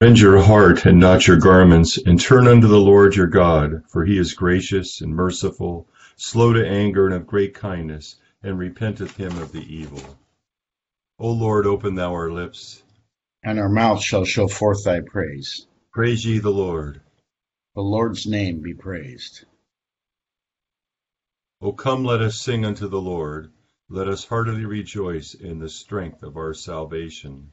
Rend your heart and not your garments, and turn unto the Lord your God, for he is gracious and merciful, slow to anger and of great kindness, and repenteth him of the evil. O Lord, open thou our lips, and our mouth shall show forth thy praise. Praise ye the Lord. The Lord's name be praised. O come, let us sing unto the Lord. Let us heartily rejoice in the strength of our salvation.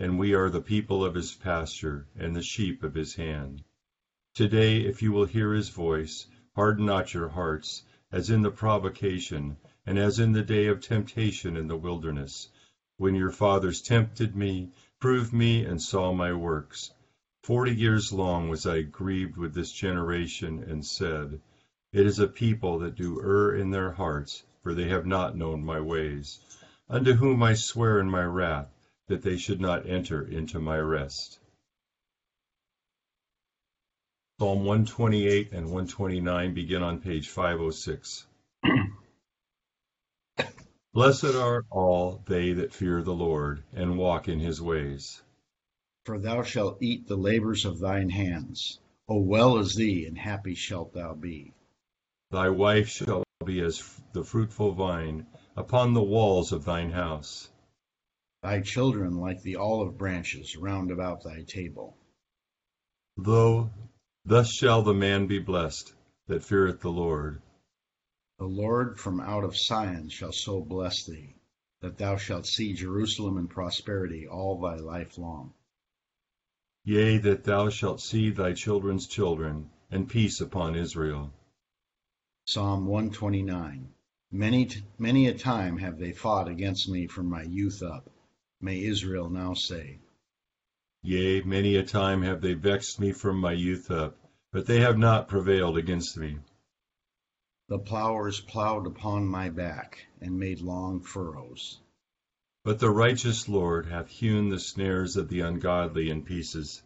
and we are the people of his pasture, and the sheep of his hand. Today, if you will hear his voice, harden not your hearts, as in the provocation, and as in the day of temptation in the wilderness, when your fathers tempted me, proved me, and saw my works. Forty years long was I grieved with this generation, and said, It is a people that do err in their hearts, for they have not known my ways. Unto whom I swear in my wrath, that they should not enter into my rest. Psalm 128 and 129 begin on page 506. Blessed are all they that fear the Lord, and walk in his ways. For thou shalt eat the labors of thine hands. O well is thee, and happy shalt thou be. Thy wife shall be as the fruitful vine upon the walls of thine house thy children like the olive branches round about thy table. Though thus shall the man be blessed that feareth the Lord. The Lord from out of Sion shall so bless thee, that thou shalt see Jerusalem in prosperity all thy life long. Yea, that thou shalt see thy children's children, and peace upon Israel. Psalm 129 Many, many a time have they fought against me from my youth up may Israel now say. Yea, many a time have they vexed me from my youth up, but they have not prevailed against me. The plowers plowed upon my back, and made long furrows. But the righteous Lord hath hewn the snares of the ungodly in pieces.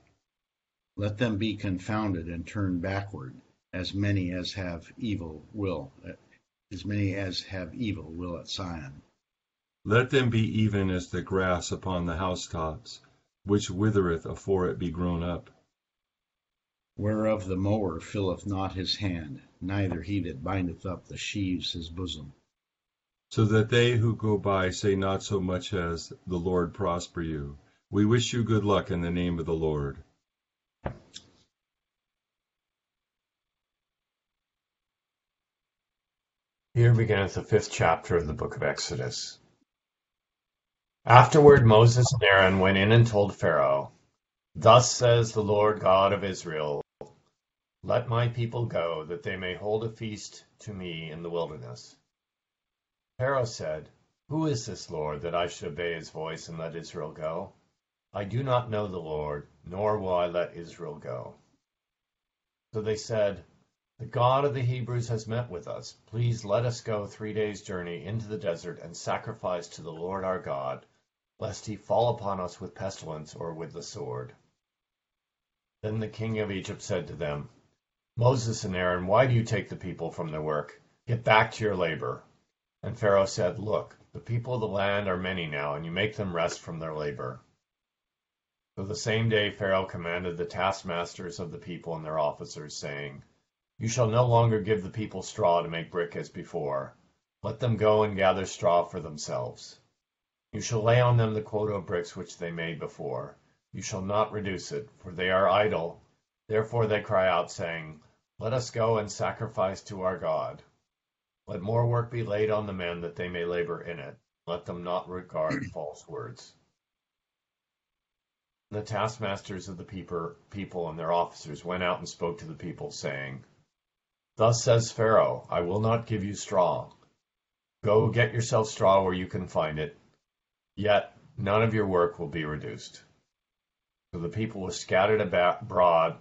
Let them be confounded and turn backward, as many as have evil will, as many as have evil will at Sion. Let them be even as the grass upon the housetops, which withereth afore it be grown up. Whereof the mower filleth not his hand, neither he that bindeth up the sheaves his bosom. So that they who go by say not so much as, The Lord prosper you. We wish you good luck in the name of the Lord. Here beginneth the fifth chapter of the book of Exodus. Afterward Moses and Aaron went in and told Pharaoh, Thus says the Lord God of Israel, Let my people go, that they may hold a feast to me in the wilderness. Pharaoh said, Who is this Lord, that I should obey his voice and let Israel go? I do not know the Lord, nor will I let Israel go. So they said, The God of the Hebrews has met with us. Please let us go three days' journey into the desert and sacrifice to the Lord our God lest he fall upon us with pestilence or with the sword. Then the king of Egypt said to them, Moses and Aaron, why do you take the people from their work? Get back to your labor. And Pharaoh said, Look, the people of the land are many now, and you make them rest from their labor. So the same day Pharaoh commanded the taskmasters of the people and their officers, saying, You shall no longer give the people straw to make brick as before. Let them go and gather straw for themselves. You shall lay on them the quota of bricks which they made before. You shall not reduce it, for they are idle. Therefore they cry out, saying, Let us go and sacrifice to our God. Let more work be laid on the men, that they may labor in it. Let them not regard false words. The taskmasters of the people and their officers went out and spoke to the people, saying, Thus says Pharaoh, I will not give you straw. Go get yourself straw where you can find it, Yet none of your work will be reduced. So the people were scattered abroad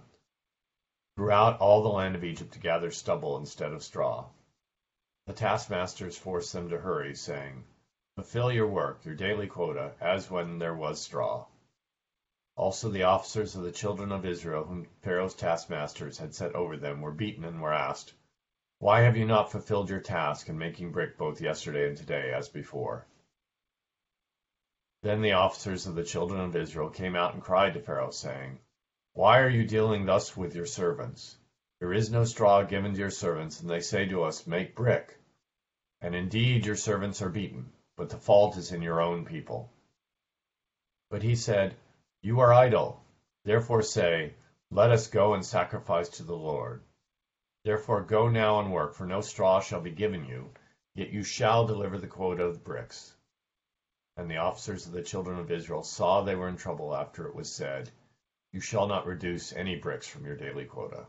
throughout all the land of Egypt to gather stubble instead of straw. The taskmasters forced them to hurry, saying, Fulfill your work, your daily quota, as when there was straw. Also the officers of the children of Israel whom Pharaoh's taskmasters had set over them were beaten and were asked, Why have you not fulfilled your task in making brick both yesterday and today, as before? Then the officers of the children of Israel came out and cried to Pharaoh, saying, Why are you dealing thus with your servants? There is no straw given to your servants, and they say to us, Make brick. And indeed your servants are beaten, but the fault is in your own people. But he said, You are idle. Therefore say, Let us go and sacrifice to the Lord. Therefore go now and work, for no straw shall be given you, yet you shall deliver the quota of bricks. And the officers of the children of Israel saw they were in trouble after it was said, You shall not reduce any bricks from your daily quota.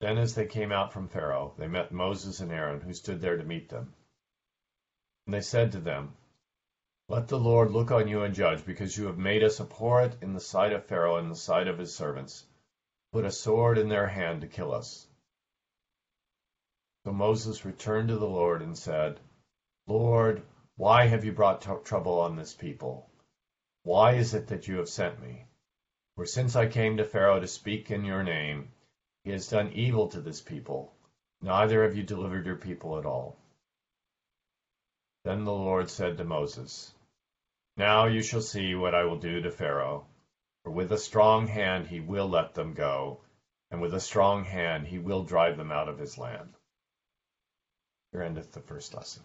Then as they came out from Pharaoh, they met Moses and Aaron, who stood there to meet them. And they said to them, Let the Lord look on you and judge, because you have made us abhorrent in the sight of Pharaoh and the sight of his servants, put a sword in their hand to kill us. So Moses returned to the Lord and said, Lord, why have you brought trouble on this people? Why is it that you have sent me? For since I came to Pharaoh to speak in your name, he has done evil to this people, neither have you delivered your people at all. Then the Lord said to Moses, Now you shall see what I will do to Pharaoh, for with a strong hand he will let them go, and with a strong hand he will drive them out of his land. Here endeth the first lesson.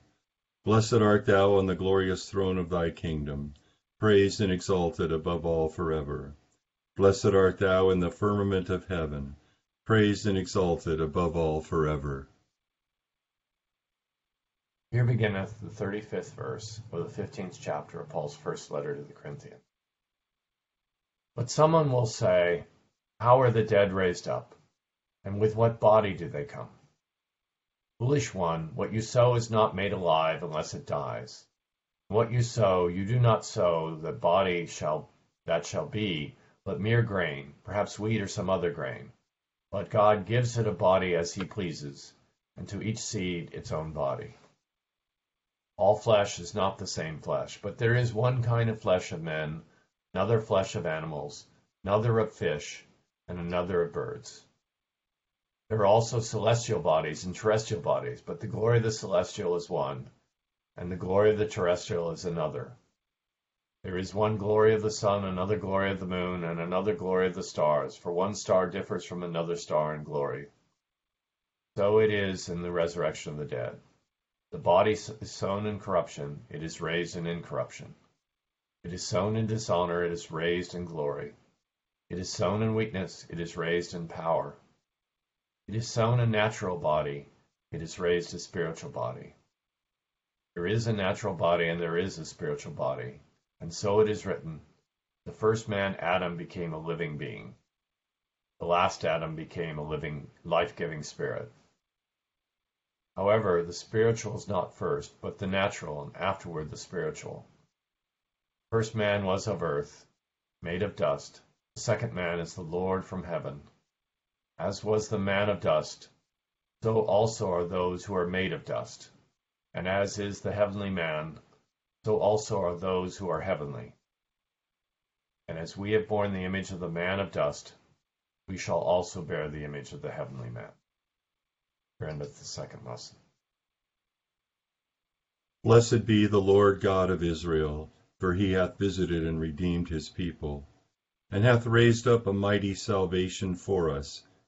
Blessed art thou on the glorious throne of thy kingdom, praised and exalted above all forever. Blessed art thou in the firmament of heaven, praised and exalted above all forever. Here beginneth the thirty-fifth verse, or the fifteenth chapter of Paul's first letter to the Corinthians. But someone will say, How are the dead raised up? And with what body do they come? Foolish one, what you sow is not made alive unless it dies. What you sow, you do not sow the body shall that shall be, but mere grain, perhaps wheat or some other grain. But God gives it a body as he pleases, and to each seed its own body. All flesh is not the same flesh, but there is one kind of flesh of men, another flesh of animals, another of fish, and another of birds. There are also celestial bodies and terrestrial bodies, but the glory of the celestial is one, and the glory of the terrestrial is another. There is one glory of the sun, another glory of the moon, and another glory of the stars, for one star differs from another star in glory. So it is in the resurrection of the dead. The body is sown in corruption, it is raised in incorruption. It is sown in dishonor, it is raised in glory. It is sown in weakness, it is raised in power. It is sown a natural body, it is raised a spiritual body. There is a natural body and there is a spiritual body, and so it is written, the first man, Adam, became a living being. The last Adam became a living, life-giving spirit. However, the spiritual is not first, but the natural, and afterward the spiritual. First man was of earth, made of dust. The second man is the Lord from heaven. As was the man of dust, so also are those who are made of dust. And as is the heavenly man, so also are those who are heavenly. And as we have borne the image of the man of dust, we shall also bear the image of the heavenly man. Here endeth the second lesson. Blessed be the Lord God of Israel, for he hath visited and redeemed his people, and hath raised up a mighty salvation for us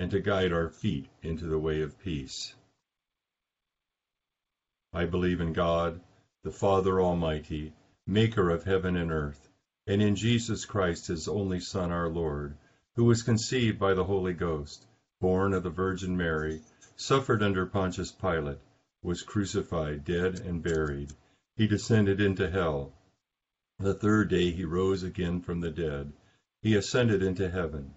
and to guide our feet into the way of peace. I believe in God, the Father Almighty, maker of heaven and earth, and in Jesus Christ his only Son, our Lord, who was conceived by the Holy Ghost, born of the Virgin Mary, suffered under Pontius Pilate, was crucified, dead, and buried. He descended into hell. The third day he rose again from the dead. He ascended into heaven,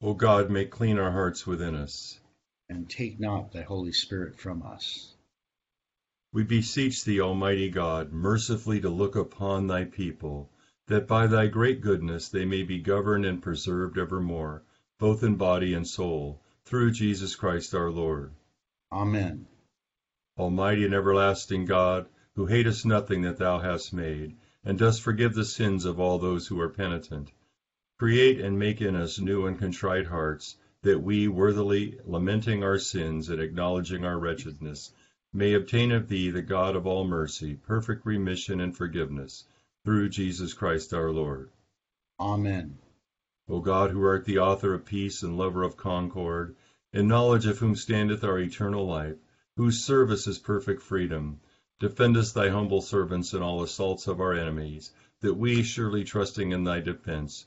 O God, make clean our hearts within us. And take not thy Holy Spirit from us. We beseech thee, Almighty God, mercifully to look upon thy people, that by thy great goodness they may be governed and preserved evermore, both in body and soul, through Jesus Christ our Lord. Amen. Almighty and everlasting God, who hatest nothing that thou hast made, and dost forgive the sins of all those who are penitent, create and make in us new and contrite hearts, that we, worthily lamenting our sins and acknowledging our wretchedness, may obtain of thee, the God of all mercy, perfect remission and forgiveness, through Jesus Christ our Lord. Amen. O God, who art the author of peace and lover of concord, in knowledge of whom standeth our eternal life, whose service is perfect freedom, defend us thy humble servants in all assaults of our enemies, that we, surely trusting in thy defense,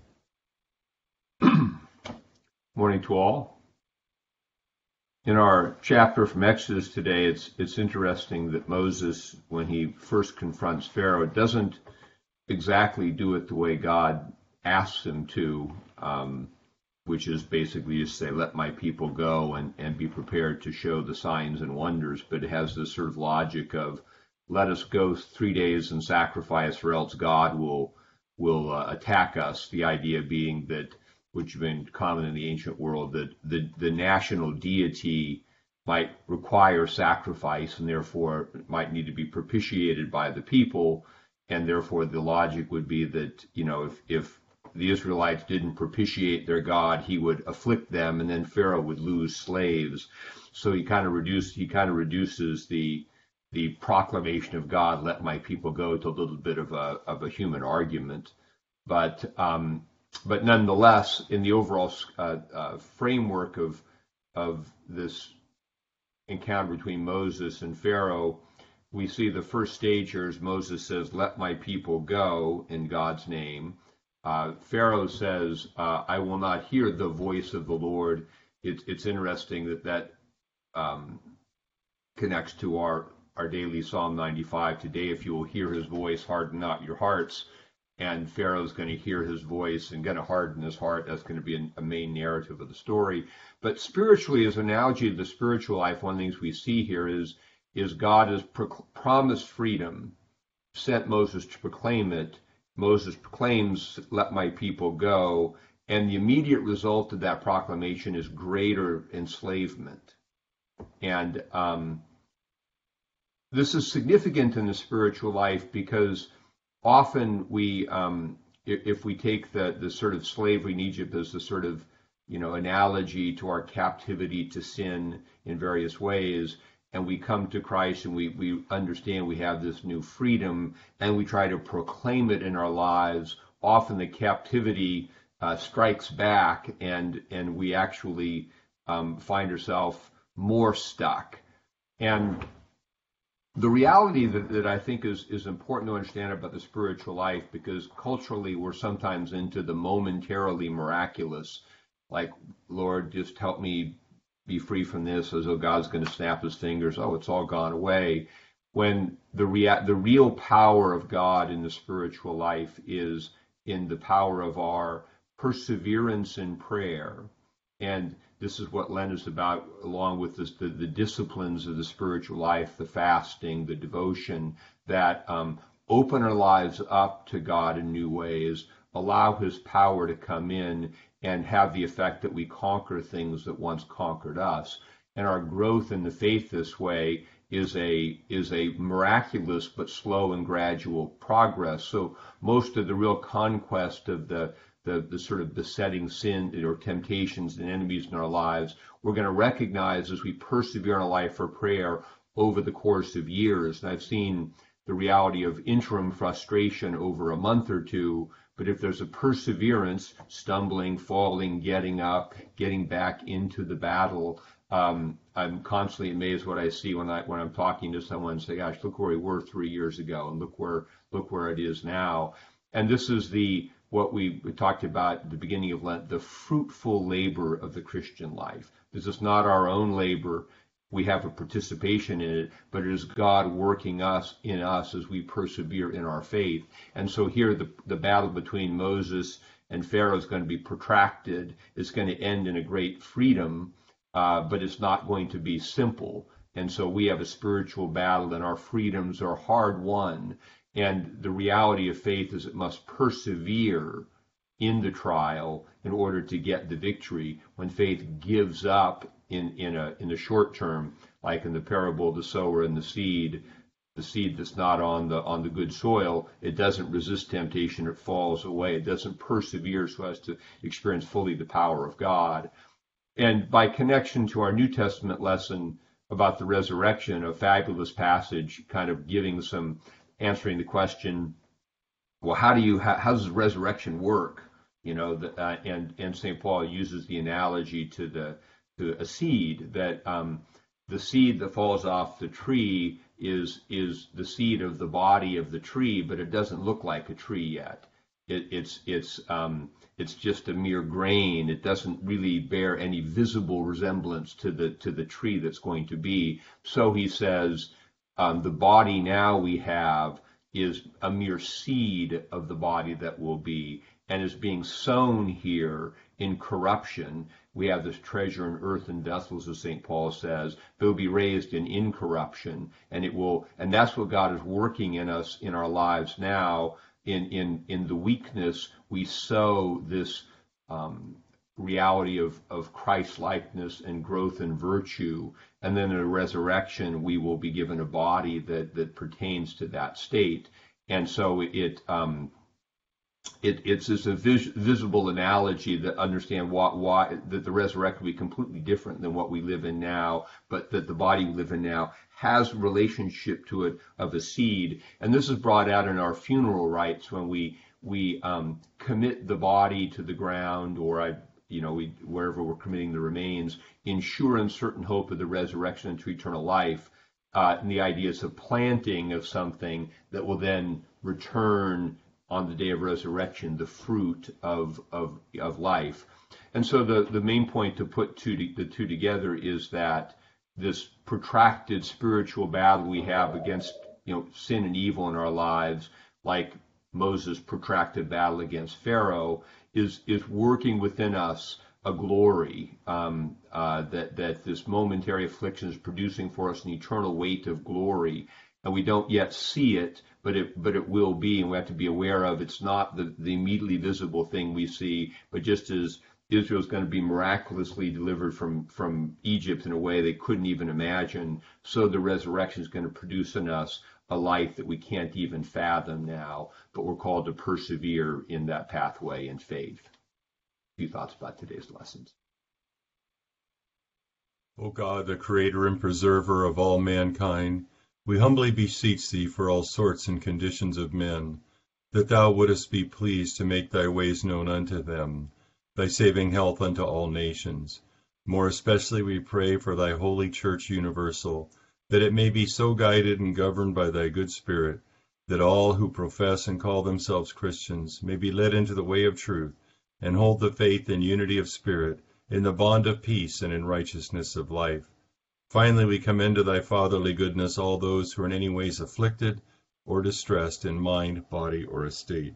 Morning to all. In our chapter from Exodus today, it's it's interesting that Moses, when he first confronts Pharaoh, doesn't exactly do it the way God asks him to, um, which is basically to say, "Let my people go and and be prepared to show the signs and wonders," but it has this sort of logic of, "Let us go three days and sacrifice, or else God will will uh, attack us." The idea being that which have been common in the ancient world, that the, the national deity might require sacrifice and therefore might need to be propitiated by the people. And therefore, the logic would be that, you know, if, if the Israelites didn't propitiate their God, he would afflict them and then Pharaoh would lose slaves. So he kind of reduced, he kind of reduces the, the proclamation of God, let my people go to a little bit of a, of a human argument. But, um, but nonetheless, in the overall uh, uh, framework of of this encounter between Moses and Pharaoh, we see the first stage here is Moses says, "Let my people go" in God's name. Uh, Pharaoh says, uh, "I will not hear the voice of the Lord." It's it's interesting that that um, connects to our our daily Psalm 95 today. If you will hear His voice, harden not your hearts. And Pharaoh's going to hear his voice and going to harden his heart. That's going to be a main narrative of the story. But spiritually, as an analogy of the spiritual life, one of the things we see here is is God has pro- promised freedom, sent Moses to proclaim it. Moses proclaims, "Let my people go," and the immediate result of that proclamation is greater enslavement. And um, this is significant in the spiritual life because often we, um, if, we take the, the sort of slavery in Egypt as the sort of you know analogy to our captivity to sin in various ways, and we come to Christ and we, we understand we have this new freedom and we try to proclaim it in our lives, often the captivity uh, strikes back and and we actually um, find ourselves more stuck. And the reality that, that I think is, is important to understand about the spiritual life, because culturally we're sometimes into the momentarily miraculous, like, Lord, just help me be free from this, as though God's going to snap his fingers, oh, it's all gone away. When the, rea- the real power of God in the spiritual life is in the power of our perseverance in prayer. And this is what Lent is about, along with this, the, the disciplines of the spiritual life, the fasting, the devotion, that um, open our lives up to God in new ways, allow His power to come in and have the effect that we conquer things that once conquered us. And our growth in the faith this way is a is a miraculous but slow and gradual progress. So most of the real conquest of the the, the sort of besetting sin or temptations and enemies in our lives, we're going to recognize as we persevere in a life for prayer over the course of years. And I've seen the reality of interim frustration over a month or two, but if there's a perseverance, stumbling, falling, getting up, getting back into the battle, um, I'm constantly amazed what I see when I when I'm talking to someone and say, "Gosh, look where we were three years ago, and look where look where it is now." And this is the what we talked about at the beginning of Lent, the fruitful labor of the Christian life. This is not our own labor. We have a participation in it, but it is God working us in us as we persevere in our faith. And so here the, the battle between Moses and Pharaoh is going to be protracted. It's going to end in a great freedom, uh, but it's not going to be simple. And so we have a spiritual battle and our freedoms are hard won. And the reality of faith is it must persevere in the trial in order to get the victory. When faith gives up in, in, a, in the short term, like in the parable of the sower and the seed, the seed that's not on the on the good soil, it doesn't resist temptation, it falls away. It doesn't persevere so as to experience fully the power of God. And by connection to our New Testament lesson about the resurrection, a fabulous passage kind of giving some answering the question, well, how do you how, how does resurrection work? You know, the, uh, and and St. Paul uses the analogy to the to a seed that um, the seed that falls off the tree is is the seed of the body of the tree, but it doesn't look like a tree yet. It, it's it's um, it's just a mere grain. It doesn't really bear any visible resemblance to the to the tree that's going to be. So he says um, the body now we have is a mere seed of the body that will be and is being sown here in corruption. We have this treasure in earthen vessels, as St. Paul says, it will be raised in incorruption. And it will, and that's what God is working in us in our lives now. In, in, in the weakness, we sow this um, reality of, of Christ likeness and growth in virtue. And then in a resurrection, we will be given a body that, that pertains to that state. And so it, um, it it's a vis, visible analogy that understand why, why that the resurrection will be completely different than what we live in now, but that the body we live in now has relationship to it of a seed. And this is brought out in our funeral rites when we we um, commit the body to the ground, or I you know, we, wherever we're committing the remains, ensure in certain hope of the resurrection into eternal life. Uh, and the ideas of planting of something that will then return on the day of resurrection the fruit of, of, of life. And so the, the main point to put two, the two together is that this protracted spiritual battle we have against you know sin and evil in our lives, like Moses' protracted battle against Pharaoh, is is working within us a glory um, uh, that that this momentary affliction is producing for us an eternal weight of glory, and we don't yet see it, but it but it will be, and we have to be aware of. It's not the the immediately visible thing we see, but just as Israel is going to be miraculously delivered from, from Egypt in a way they couldn't even imagine. So the resurrection is going to produce in us a life that we can't even fathom now, but we're called to persevere in that pathway in faith. A few thoughts about today's lessons. O God, the creator and preserver of all mankind, we humbly beseech thee for all sorts and conditions of men, that thou wouldest be pleased to make thy ways known unto them thy saving health unto all nations. More especially we pray for thy holy Church universal, that it may be so guided and governed by thy good Spirit, that all who profess and call themselves Christians may be led into the way of truth, and hold the faith in unity of spirit, in the bond of peace, and in righteousness of life. Finally, we commend to thy fatherly goodness all those who are in any ways afflicted or distressed in mind, body, or estate.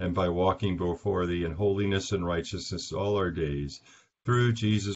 and by walking before thee in holiness and righteousness all our days, through Jesus